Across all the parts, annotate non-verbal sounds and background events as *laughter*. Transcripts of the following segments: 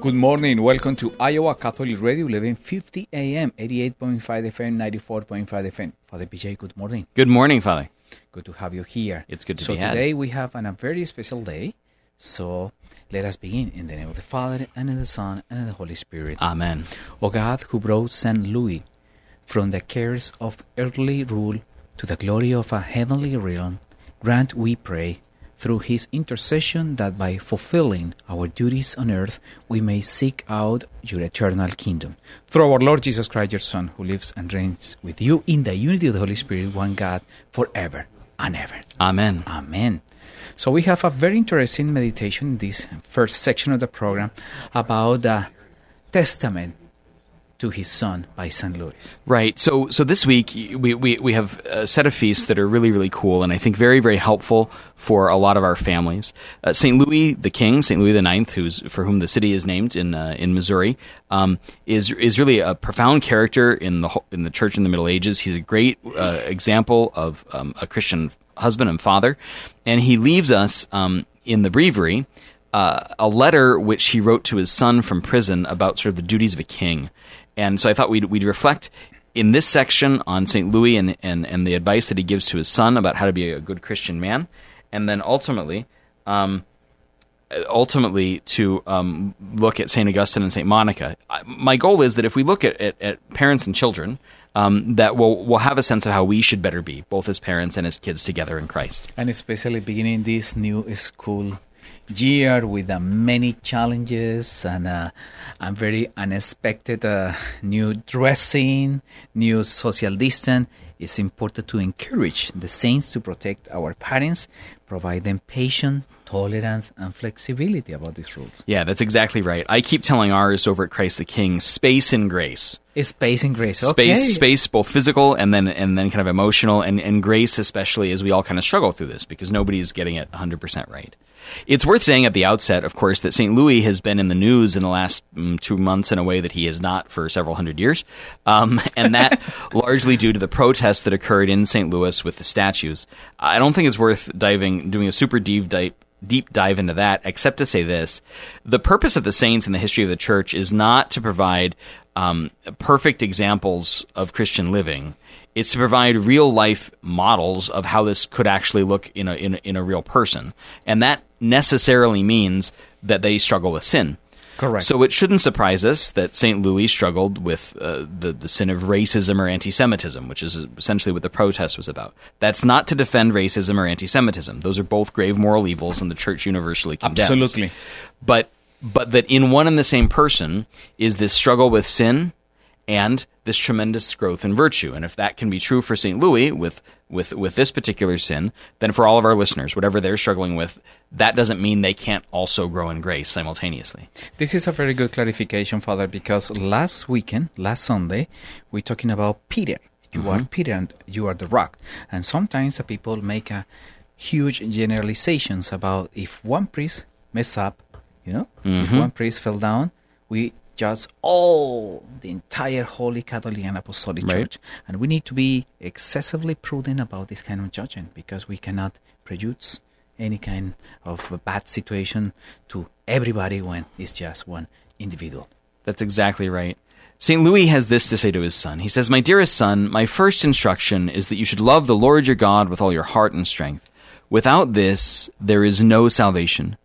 Good morning. Welcome to Iowa Catholic Radio, 1150 AM, 88.5 FM, 94.5 FM. Father PJ, good morning. Good morning, Father. Good to have you here. It's good to so be had. today we have an, a very special day. So let us begin in the name of the Father, and of the Son, and of the Holy Spirit. Amen. O God, who brought St. Louis from the cares of earthly rule to the glory of a heavenly realm, grant, we pray, through his intercession that by fulfilling our duties on earth we may seek out your eternal kingdom. Through our Lord Jesus Christ, your Son, who lives and reigns with you in the unity of the Holy Spirit, one God, forever and ever. Amen. Amen. So we have a very interesting meditation in this first section of the program about the testament to his son by St. Louis. Right. So, so this week we, we, we have a set of feasts that are really really cool, and I think very very helpful for a lot of our families. Uh, Saint Louis the King, Saint Louis the Ninth, who's for whom the city is named in uh, in Missouri, um, is is really a profound character in the in the church in the Middle Ages. He's a great uh, example of um, a Christian husband and father, and he leaves us um, in the breviary. Uh, a letter which he wrote to his son from prison about sort of the duties of a king. And so I thought we'd, we'd reflect in this section on St. Louis and, and, and the advice that he gives to his son about how to be a good Christian man. And then ultimately, um, ultimately to um, look at St. Augustine and St. Monica. My goal is that if we look at, at, at parents and children, um, that we'll, we'll have a sense of how we should better be, both as parents and as kids together in Christ. And especially beginning this new school year with uh, many challenges and uh, very unexpected uh, new dressing, new social distance. It's important to encourage the saints to protect our parents, provide them patience, tolerance, and flexibility about these rules. Yeah, that's exactly right. I keep telling ours over at Christ the King, space and grace. Is space and grace. Okay. Space, space, both physical and then and then kind of emotional, and, and grace especially as we all kind of struggle through this because nobody's getting it 100% right. It's worth saying at the outset, of course, that St. Louis has been in the news in the last um, two months in a way that he has not for several hundred years. Um, *laughs* and that *laughs* largely due to the protests that occurred in St. Louis with the statues. I don't think it's worth diving, doing a super deep dive deep dive into that, except to say this. The purpose of the saints in the history of the church is not to provide um, perfect examples of Christian living. It's to provide real life models of how this could actually look in a, in a, in a real person. And that necessarily means that they struggle with sin. Correct. So it shouldn't surprise us that St. Louis struggled with uh, the, the sin of racism or anti Semitism, which is essentially what the protest was about. That's not to defend racism or anti Semitism. Those are both grave moral evils, and the church universally condemns. Absolutely. But, but that in one and the same person is this struggle with sin and this tremendous growth in virtue. And if that can be true for St. Louis with, with, with this particular sin, then for all of our listeners, whatever they're struggling with, that doesn't mean they can't also grow in grace simultaneously. This is a very good clarification, Father, because last weekend, last Sunday, we're talking about Peter. You Mm-hmm. are Peter and you are the rock. And sometimes the people make a huge generalizations about if one priest mess up, you know, if Mhm. one priest fell down, we judge all the entire Holy Catholic and Apostolic Right. Church. And we need to be excessively prudent about this kind of judging because we cannot prejudice any kind of a bad situation to everybody when it's just one individual. That's exactly right. St. Louis has this to say to his son. He says, My dearest son, my first instruction is that you should love the Lord your God with all your heart and strength. Without this, there is no salvation.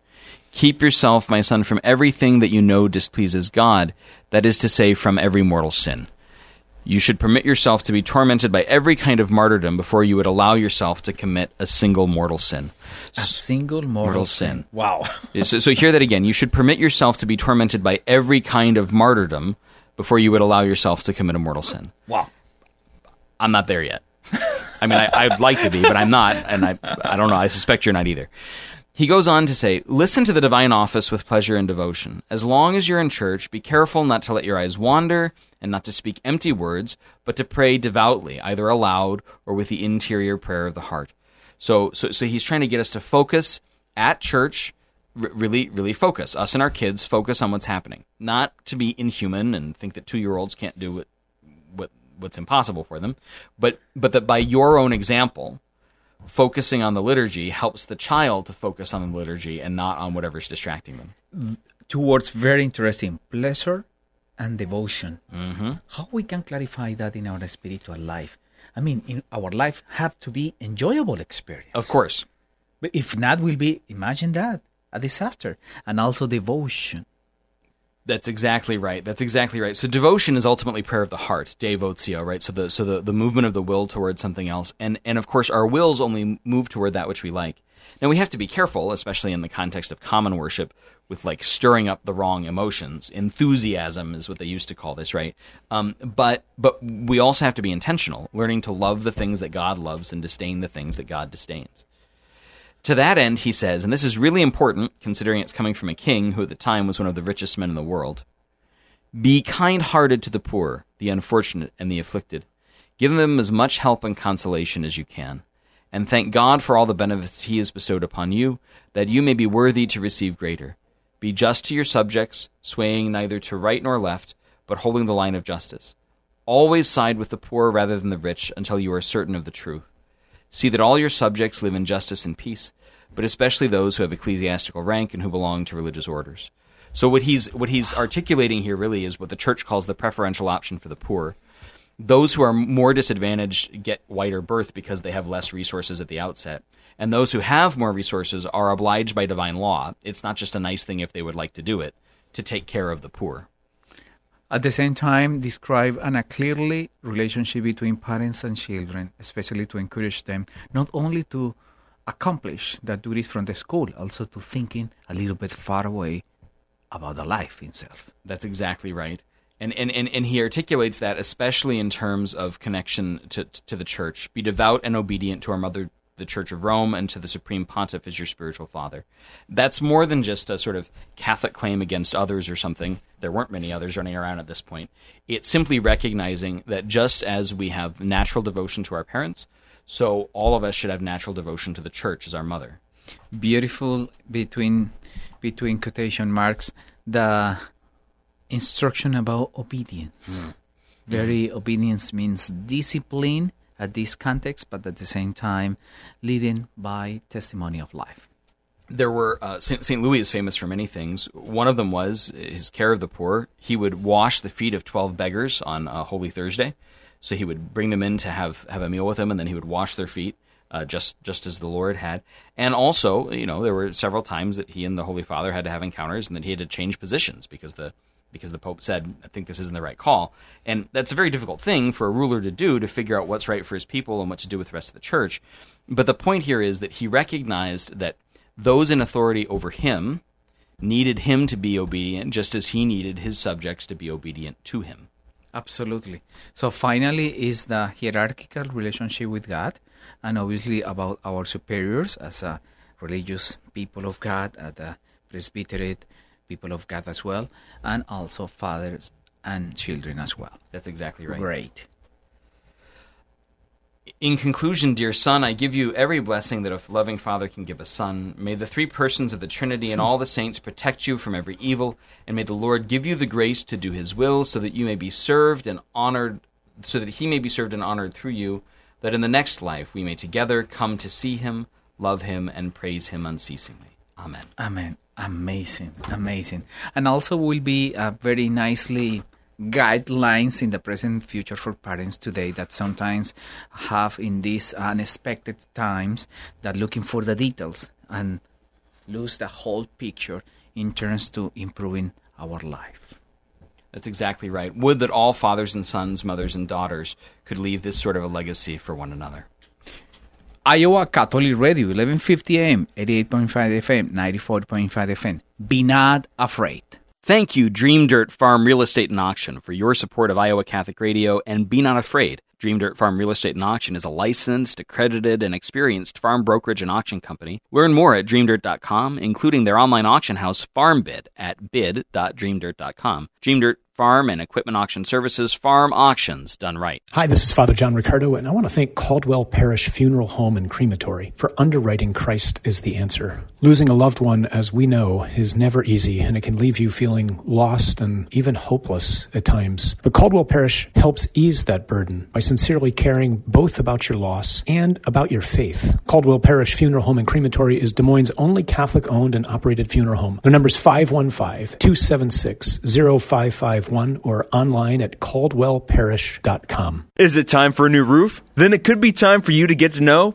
Keep yourself, my son, from everything that you know displeases God, that is to say, from every mortal sin. You should permit yourself to be tormented by every kind of martyrdom before you would allow yourself to commit a single mortal sin. A single mortal, Mortal sin. sin. Wow. *laughs* So, so hear that again. You should permit yourself to be tormented by every kind of martyrdom before you would allow yourself to commit a mortal sin. wow. I'm not there yet. I mean, I, I'd like to be, but I'm not, and I, I don't know. I suspect you're not either. He goes on to say, Listen to the divine office with pleasure and devotion. As long as you're in church, be careful not to let your eyes wander and not to speak empty words, but to pray devoutly, either aloud or with the interior prayer of the heart. So, so, so he's trying to get us to focus at church, r- really, really focus. Us and our kids focus on what's happening. Not to be inhuman and think that two year olds can't do what, what, what's impossible for them, but, but that by your own example, focusing on the liturgy helps the child to focus on the liturgy and not on whatever's distracting them. Two words very interesting pleasure and devotion. Mm-hmm. How we can clarify that in our spiritual life? I mean, in our life have to be enjoyable experience. Of course. But if not, will be imagine that a disaster. And also devotion. That's exactly right. That's exactly right. So devotion is ultimately prayer of the heart, devotio, right? So the so the, the movement of the will towards something else. And and of course our wills only move toward that which we like. Now we have to be careful, especially in the context of common worship, with like stirring up the wrong emotions. Enthusiasm is what they used to call this, right? Um, but but we also have to be intentional, learning to love the things that God loves and disdain the things that God disdains. To that end, he says, and this is really important considering it's coming from a king who at the time was one of the richest men in the world Be kind hearted to the poor, the unfortunate, and the afflicted. Give them as much help and consolation as you can. And thank God for all the benefits he has bestowed upon you, that you may be worthy to receive greater. Be just to your subjects, swaying neither to right nor left, but holding the line of justice. Always side with the poor rather than the rich until you are certain of the truth. See that all your subjects live in justice and peace, but especially those who have ecclesiastical rank and who belong to religious orders. So what he's what he's articulating here really is what the church calls the preferential option for the poor. Those who are more disadvantaged get wider berth because they have less resources at the outset. And those who have more resources are obliged by divine law. It's not just a nice thing if they would like to do it, to take care of the poor. At the same time, describe an, a clearly relationship between parents and children, especially to encourage them not only to accomplish the duties from the school, also to thinking a little bit far away about the life itself. That's exactly right. And, and, and, and he articulates that especially in terms of connection to, to the church. Be devout and obedient to our mother, the Church of Rome, and to the Supreme Pontiff as your spiritual father. That's more than just a sort of Catholic claim against others or something. There weren't many others running around at this point. It's simply recognizing that just as we have natural devotion to our parents, so all of us should have natural devotion to the church as our mother. Beautiful between between quotation marks the instruction about obedience. Hmm. Very obedience means discipline at this context, but at the same time leading by testimony of life. there were uh, St. Louis is famous for many things. One of them was his care of the poor. He would wash the feet of twelve beggars on uh, Holy Thursday. So he would bring them in to have have a meal with him, and then he would wash their feet, uh, just just as the Lord had. And also, you know, there were several times that he and the Holy Father had to have encounters, and that he had to change positions because the because the Pope said, "I think this isn't the right call." And that's a very difficult thing for a ruler to do to figure out what's right for his people and what to do with the rest of the church. But the point here is that he recognized that those in authority over him needed him to be obedient, just as he needed his subjects to be obedient to him. Absolutely. So finally is the hierarchical relationship with God and obviously about our superiors as a religious people of God, at the presbyterate people of God as well, and also fathers and children as well. That's exactly right. Great. In conclusion, dear son, I give you every blessing that a loving father can give a son. May the three persons of the Trinity and all the saints protect you from every evil, and may the Lord give you the grace to do his will, so that you may be served and honored, so that he may be served and honored through you, that in the next life we may together come to see him, love him, and praise him unceasingly. Amen. Amen. Amazing, amazing. And also will be uh, very nicely guidelines in the present future for parents today that sometimes have in these unexpected times that looking for the details and lose the whole picture in terms to improving our life. That's exactly right. Would that all fathers and sons, mothers and daughters could leave this sort of a legacy for one another. Iowa Catholic Radio, 1150 AM, 88.5 FM, 94.5 FM. Be not afraid. Thank you, Dream Dirt Farm Real Estate and Auction, for your support of Iowa Catholic Radio and Be Not Afraid. Dream Dirt Farm Real Estate and Auction is a licensed, accredited, and experienced farm brokerage and auction company. Learn more at dreamdirt.com, including their online auction house FarmBid at bid.dreamdirt.com. Dream Dirt farm and equipment auction services, farm auctions done right. Hi, this is Father John Riccardo, and I want to thank Caldwell Parrish Funeral Home and Crematory for underwriting Christ is the answer. Losing a loved one, as we know, is never easy, and it can leave you feeling lost and even hopeless at times. But Caldwell Parrish helps ease that burden by sincerely caring both about your loss and about your faith. Caldwell Parrish Funeral Home and Crematory is Des Moines' only Catholic owned and operated funeral home. Their number is 515 276 0555 or online at caldwellparrish.com. Is it time for a new roof? Then it could be time for you to get to know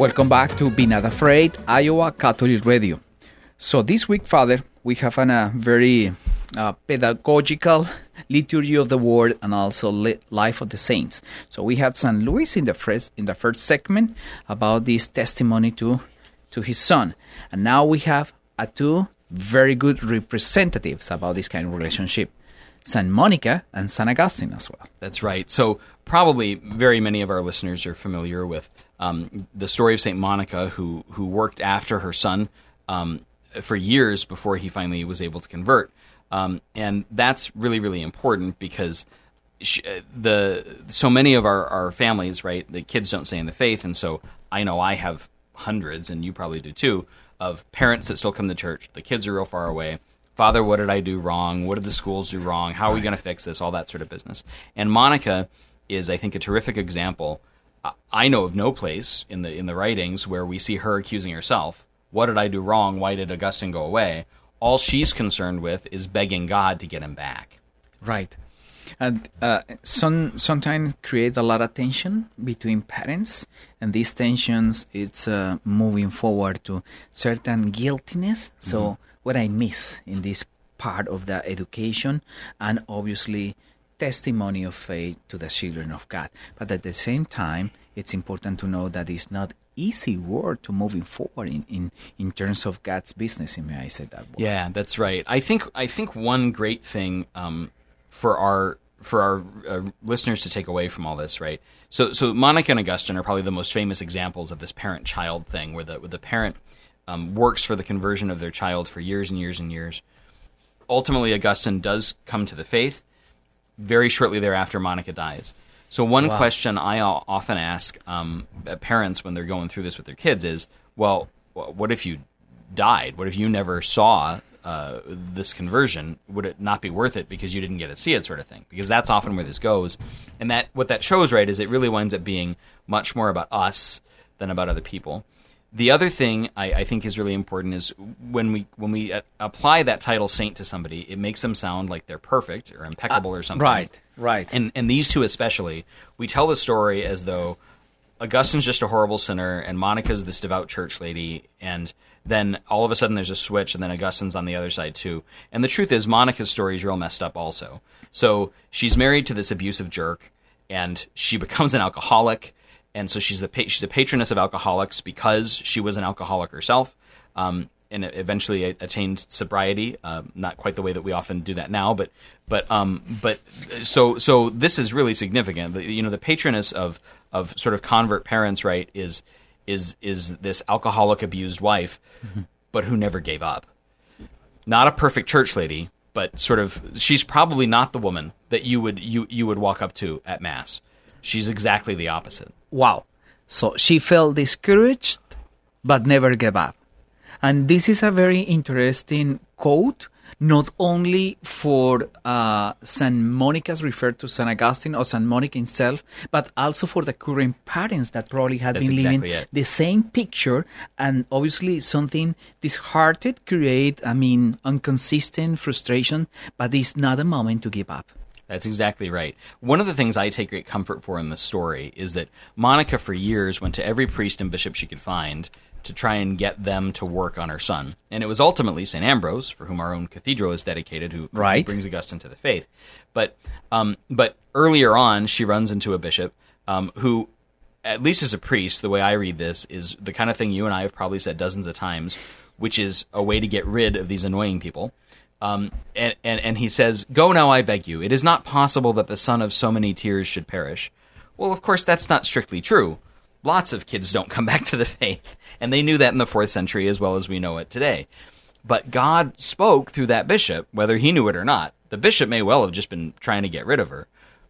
Welcome back to Be Not Afraid, Iowa Catholic Radio. So this week, Father, we have a uh, very uh, pedagogical liturgy of the word and also life of the saints. So we have St. Louis in the first in the first segment about this testimony to to his son, and now we have a two very good representatives about this kind of relationship. St. Monica and St. Augustine as well. That's right. So, probably very many of our listeners are familiar with um, the story of Saint Monica, who who worked after her son um, for years before he finally was able to convert, um, and that's really really important because she, uh, the so many of our, our families, right, the kids don't stay in the faith, and so I know I have hundreds, and you probably do too, of parents that still come to church. The kids are real far away. Father, what did I do wrong? What did the schools do wrong? How are we going to fix this? All that sort of business. And Monica is, I think, a terrific example I know of no place in the in the writings where we see her accusing herself. What did I do wrong? Why did Augustine go away? All she's concerned with is begging God to get him back. Right. And uh, some sometimes create a lot of tension between parents, and these tensions it's uh, moving forward to certain guiltiness. So mm-hmm. what I miss in this part of the education, and obviously testimony of faith to the children of God. But at the same time, it's important to know that it's not easy work to moving forward in, in, in terms of God's business. In May I say that? Word. Yeah, that's right. I think I think one great thing um, for our for our uh, listeners to take away from all this, right? So, so Monica and Augustine are probably the most famous examples of this parent-child thing, where the where the parent um, works for the conversion of their child for years and years and years. Ultimately, Augustine does come to the faith, very shortly thereafter, Monica dies. So one wow. question I often ask um, parents when they're going through this with their kids is, well, what if you died? What if you never saw uh, this conversion? Would it not be worth it because you didn't get to see it, sort of thing? Because that's often where this goes, and that what that shows, right, is it really winds up being much more about us than about other people. The other thing I, I, think is really important is when we when we uh, apply that title saint to somebody, it makes them sound like they're perfect or impeccable uh, or something. Right, right. And and these two especially, we tell the story as though Augustine's just a horrible sinner and Monica's this devout church lady, and then all of a sudden there's a switch, and then Augustine's on the other side too. And the truth is, Monica's story is real messed up also. So she's married to this abusive jerk, and she *laughs* becomes an alcoholic, and so she's the pa- she's a patroness of alcoholics because she was an alcoholic herself. Um, and eventually attained sobriety. Uh, not quite the way that we often do that now, but but um, but so so this is really significant. The, you know, the patroness of of sort of convert parents, right, is is is this alcoholic abused wife, mm-hmm. but who never gave up. Not a perfect church lady, but sort of she's probably not the woman that you would you you would walk up to at mass. She's exactly the opposite. Wow. So she felt discouraged but never gave up. And this is a very interesting quote, not only for uh, St. Monica's referred to St. Augustine or St. Monica himself, but also for the current parents that probably had That's been exactly living it. the same picture and obviously something disheartened, create, I mean, inconsistent frustration, but it's not a moment to give up. That's exactly right. One of the things I take great comfort for in this story is that Monica, for years, went to every priest and bishop she could find to try and get them to work on her son. And it was ultimately St. Ambrose, for whom our own cathedral is dedicated, who, right. who brings Augustine to the faith. But, um, but earlier on, she runs into a bishop um, who, at least as a priest, the way I read this, is the kind of thing you and I have probably said dozens of times, which is a way to get rid of these annoying people. Um, and, and, and he says, Go now, I beg you. It is not possible that the son of so many tears should perish. Well, of course, that's not strictly true lots of kids don't *laughs* come back to the faith. And they knew that in the fourth century as well as we know it today. But God spoke through that bishop, whether he knew it or not. The bishop may well have just been trying to get rid of her,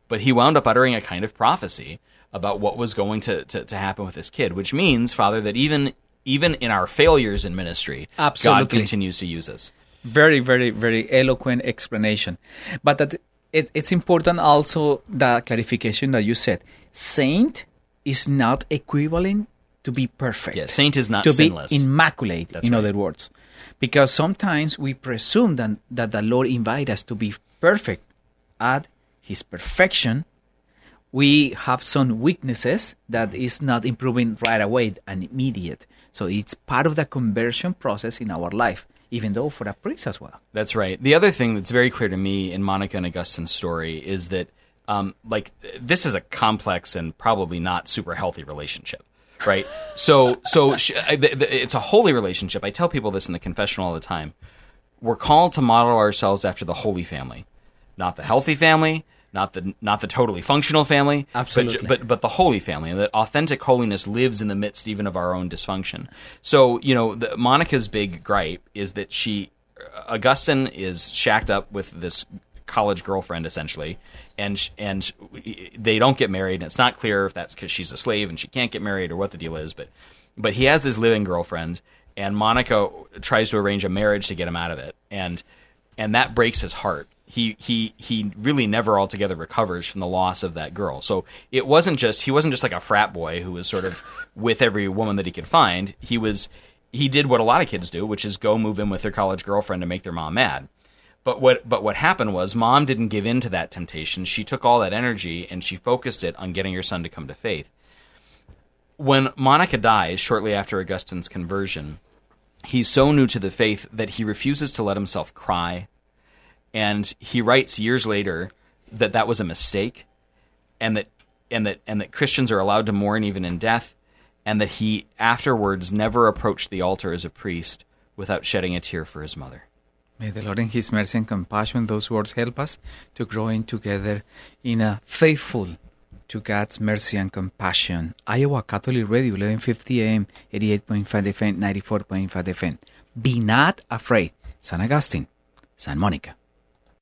but he wound up uttering a kind of prophecy about what was going to, to, to happen with this kid, which means, Father, that even even in our failures in ministry, Absolutely. God continues to use us. Very, very, very eloquent explanation. But that it, it's important also the clarification that you said. Saint is not equivalent to be perfect. Yeah, saint is not to sinless. be immaculate. That's in right. other words, because sometimes we presume that that the Lord invites us to be perfect. At His perfection, we have some weaknesses that is not improving right away and immediate. So it's part of the conversion process in our life, even though for a priest as well. That's right. The other thing that's very clear to me in Monica and Augustine's story is that, um, like, this is a complex and probably not super healthy relationship, right? *laughs* so, so sh- I- the, the, it's a holy relationship. I tell people this in the confessional all the time. We're called to model ourselves after the holy family, not the healthy family, not the not the totally functional family, but Absolutely. ju- but but the holy family, and that authentic holiness lives in the midst even of our own dysfunction. So you know, the, Monica's big gripe is that she, uh, Augustine is shacked up with this college girlfriend essentially, and and they don't get married, and it's not clear if that's because she's a slave and she can't get married or what the deal is, but but he has this living girlfriend, and Monica tries to arrange a marriage to get him out of it, and and that breaks his heart. He he he really never altogether recovers from the loss of that girl. So it wasn't just he wasn't just like a frat boy who was sort of *laughs* with every woman that he could find. He was he did what a lot of kids do, which is go move in with their college girlfriend to make their mom mad. But what but what happened was mom didn't give in to that temptation. She took all that energy and she focused it on getting her son to come to faith. When Monica dies shortly after Augustine's conversion, he's so new to the faith that he refuses to let himself cry and he writes years later that that was a mistake and that and that and that Christians are allowed to mourn even in death and that he afterwards never approached the altar as a priest without shedding a tear for his mother. May the Lord in His mercy and compassion, those words help us to grow in together in a faithful to God's mercy and compassion. Iowa Catholic Radio, 1150 AM, 88.5 FM, 94.5 FM. Be not afraid. San Augustine, San Monica.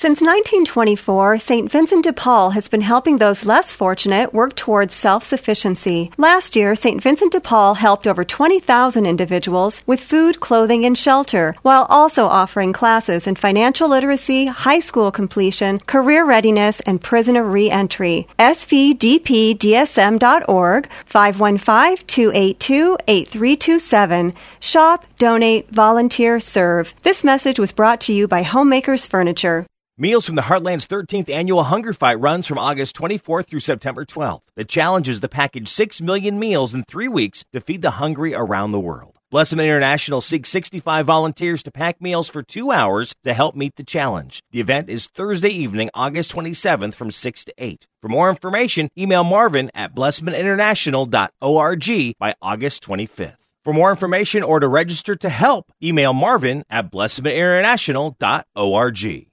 Since 1924, St. Vincent de Paul has been helping those less fortunate work towards self sufficiency. Last year, St. Vincent de Paul helped over 20,000 individuals with food, clothing, and shelter, while also offering classes in financial literacy, high school completion, career readiness, and prisoner reentry. SVDPDSM.org, 515 282 8327. Shop, donate, volunteer, serve. This message was brought to you by Homemakers Furniture. Meals from the Heartland's 13th annual Hunger Fight runs from August 24th through September 12th. The challenge is to package 6 million meals in three weeks to feed the hungry around the world. Blessman International seeks 65 volunteers to pack meals for two hours to help meet the challenge. The event is Thursday evening, August 27th from 6 to 8. For more information, email Marvin at blessmaninternational.org by August 25th. For more information or to register to help, email Marvin at blessmaninternational.org.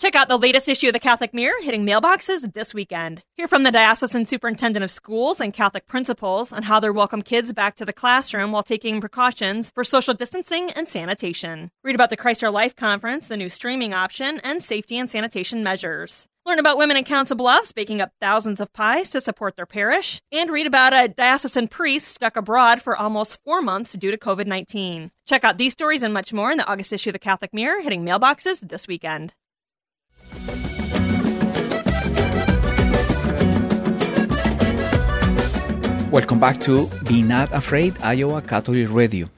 Check out the latest issue of the Catholic Mirror hitting mailboxes this weekend. Hear from the diocesan superintendent of schools and Catholic principals on how they welcome kids back to the classroom while taking precautions for social distancing and sanitation. Read about the Christ Our Life conference, the new streaming option, and safety and sanitation measures. Learn about women in Council Bluffs baking up thousands of pies to support their parish, and read about a diocesan priest stuck abroad for almost four months due to COVID 19. Check out these stories and much more in the August issue of the Catholic Mirror hitting mailboxes this weekend. Welcome back to Be Not Afraid, Iowa Catholic Radio.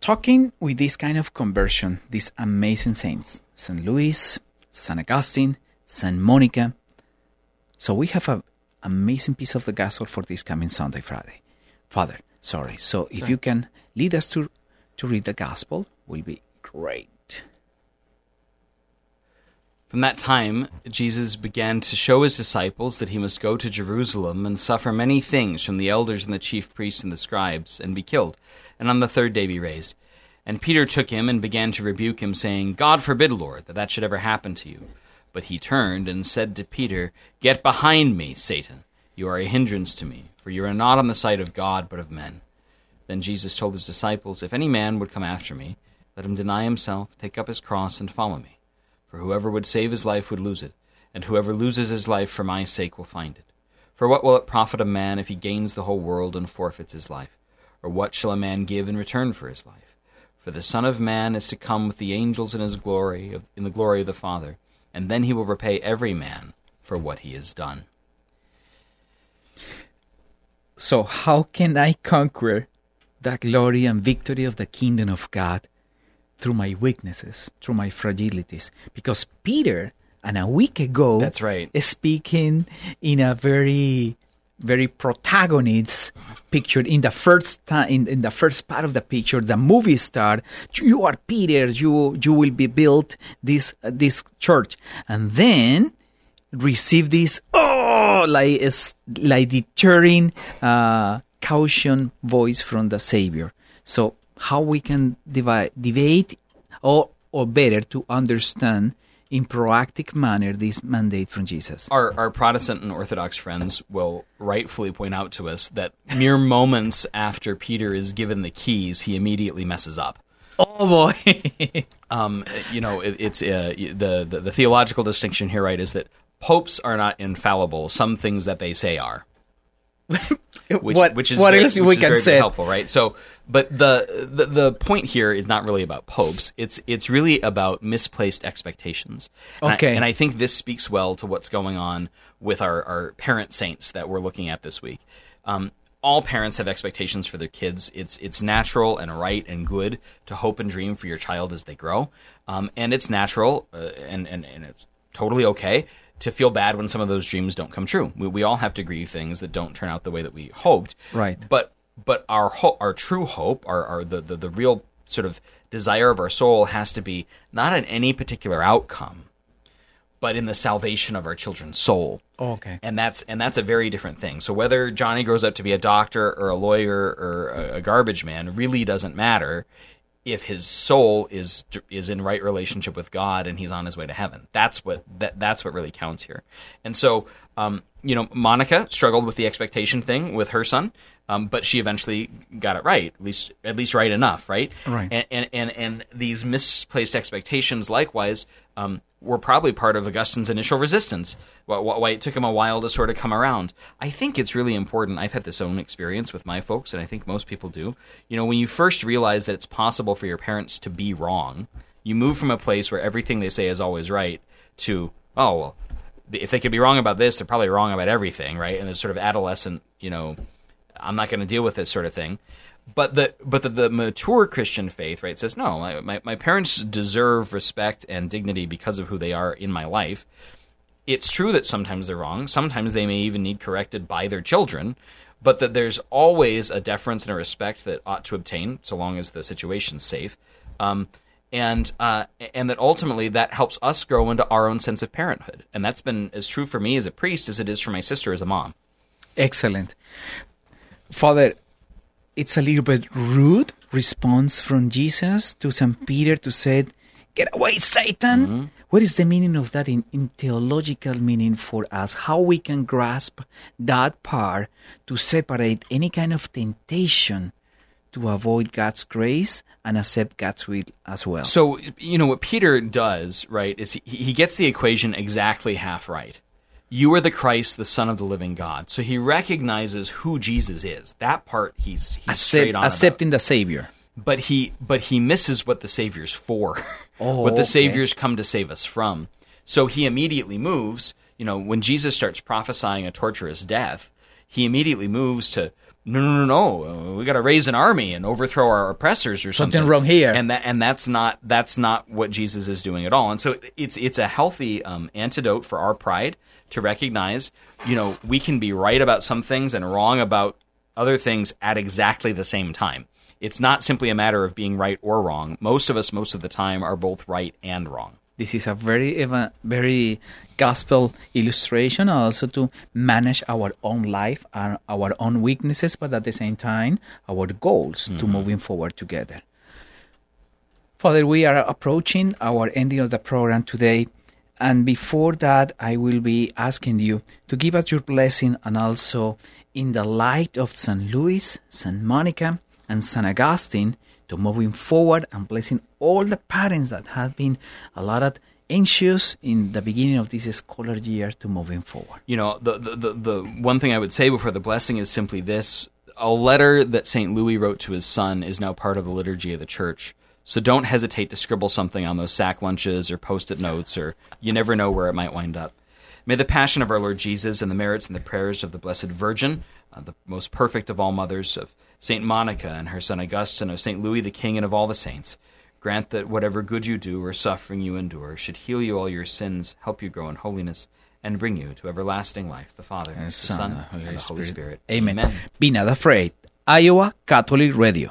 Talking with this kind of conversion, these amazing saints, St. Louis, St. Augustine, St. Monica. So we have an amazing piece of the gospel for this coming Sunday, Friday. Father, sorry. So if you can lead us to, to read the gospel, will be great. From that time, Jesus began to show his disciples that he must go to Jerusalem and suffer many things from the elders and the chief priests and the scribes, and be killed, and on the third day be raised. And Peter took him and began to rebuke him, saying, God forbid, Lord, that that should ever happen to you. But he turned and said to Peter, Get behind me, Satan. You are a hindrance to me, for you are not on the side of God, but of men. Then Jesus told his disciples, If any man would come after me, let him deny himself, take up his cross, and follow me. For whoever would save his life would lose it, and whoever loses his life for my sake will find it. For what will it profit a man if he gains the whole world and forfeits his life? Or what shall a man give in return for his life? For the Son of Man is to come with the angels in his glory, in the glory of the Father, and then he will repay every man for what he has done. So, how can I conquer the glory and victory of the kingdom of God through my weaknesses, through my fragilities? Because Peter, and a week ago, That's right. is speaking in a very, very protagonist picture in the first time in, in the first part of the picture the movie star you are peter you you will be built this uh, this church and then receive this oh like is like deterring uh, caution voice from the savior so how we can divide debate or or better to understand in proactive manner this mandate from jesus Our, our Protestant and Orthodox friends will rightfully point out to us that mere moments after Peter is given the keys, he immediately messes up. oh boy *laughs* Um, you know, it, it's uh, the, the the theological distinction here, right, is that popes are not infallible. Some things that they say are. *laughs* Which, what which is what very, which we is can very, say very helpful, right? So, but the, the the point here is not really about popes. It's it's really about misplaced expectations. And I- Okay. and I think this speaks well to what's going on with our, our parent saints that we're looking at this week. Um, all parents have expectations for their kids. It's it's natural and right and good to hope and dream for your child as they grow, um, and it's natural uh, and, and and it's totally okay to feel bad when some of those dreams don't come true. We, we all have to grieve things that don't turn out the way that we hoped. Right. But but our our true hope, our, our the, the the real sort of desire of our soul has to be not in any particular outcome, but in the salvation of our children's soul. okay And that's and that's a very different thing. So whether Johnny grows up to be a doctor or a lawyer or a, a garbage man really doesn't matter if his soul is is in right relationship with God and he's on his way to heaven. That's what that that's what really counts here. And so Um, you know, Monica struggled with the expectation thing with her son, um, but she eventually got it right, at least at least right enough, right? Right. And and and, and these misplaced expectations, likewise, um, were probably part of Augustine's initial resistance. Why, why it took him a while to sort of come around. I think it's really important. I've had this own experience with my folks, and I think most people do. You know, when you first realize that it's possible for your parents to be wrong, you move from a place where everything they say is always right to oh well if they could be wrong about this, they're probably wrong about everything, right? And it's sort of adolescent, you know, I'm not going to deal with this sort of thing. But the but the, the mature Christian faith, right, says no. My, my my parents deserve respect and dignity because of who they are in my life. It's true that sometimes they're wrong. Sometimes they may even need corrected by their children, but that there's always a deference and a respect that ought to obtain, so long as the situation's safe. Um, and uh, and that ultimately that helps us grow into our own sense of parenthood, and that's been as true for me as a priest as it is for my sister as a mom. Excellent. Father, it's a little bit rude response from Jesus to St. Peter to say, Get away, Satan. Mm-hmm. What is the meaning of that in, in theological meaning for us? How we can grasp that part to separate any kind of temptation to avoid God's grace and accept God's will as well. So, you know, what Peter does, right, is he, he gets the equation exactly half right. You are the Christ, the Son of the living God. So he recognizes who Jesus is. That part he's, he's Accept, straight on. accepting about. the Savior. But he but he misses what the Savior's for. *laughs* Oh, what the okay. Savior's come to save us from. So he immediately moves, you know, when Jesus starts prophesying a torturous death, he immediately moves to no, no, no, no. We got to raise an army and overthrow our oppressors or something. Something wrong here. And that and that's not that's not what Jesus is doing at all. And so it's it's a healthy um, antidote for our pride to recognize, you know, we can be right about some things and wrong about other things at exactly the same time. It's not simply a matter of being right or wrong. Most of us, most of the time, are both right and wrong. This is a very very gospel illustration also to manage our own life and our own weaknesses, but at the same time our goals to Mhm. moving forward together. Father, we are approaching our ending of the program today, and before that, I will be asking you to give us your blessing and also in the light of St. Louis, St. Monica, and St. Augustine to moving forward and blessing all the parents that have been a lot of anxious in the beginning of this scholar year to moving forward. You know, the, the, the, the one thing I would say before the blessing is simply this a letter that St. Louis wrote to his son is now part of the liturgy of the church. So don't hesitate to scribble something on those sack lunches or post it notes, or you never know where it might wind up. May the passion of our Lord Jesus and the merits and the prayers of the Blessed Virgin, uh, the most perfect of all mothers, of St. Monica and her son Augustine, of St. Louis the King, and of all the saints, grant that whatever good you do or suffering you endure should heal you all your sins, help you grow in holiness, and bring you to everlasting life, the Father, and the Son, and the Holy Spirit. Amen. Be not afraid. Iowa Catholic Radio.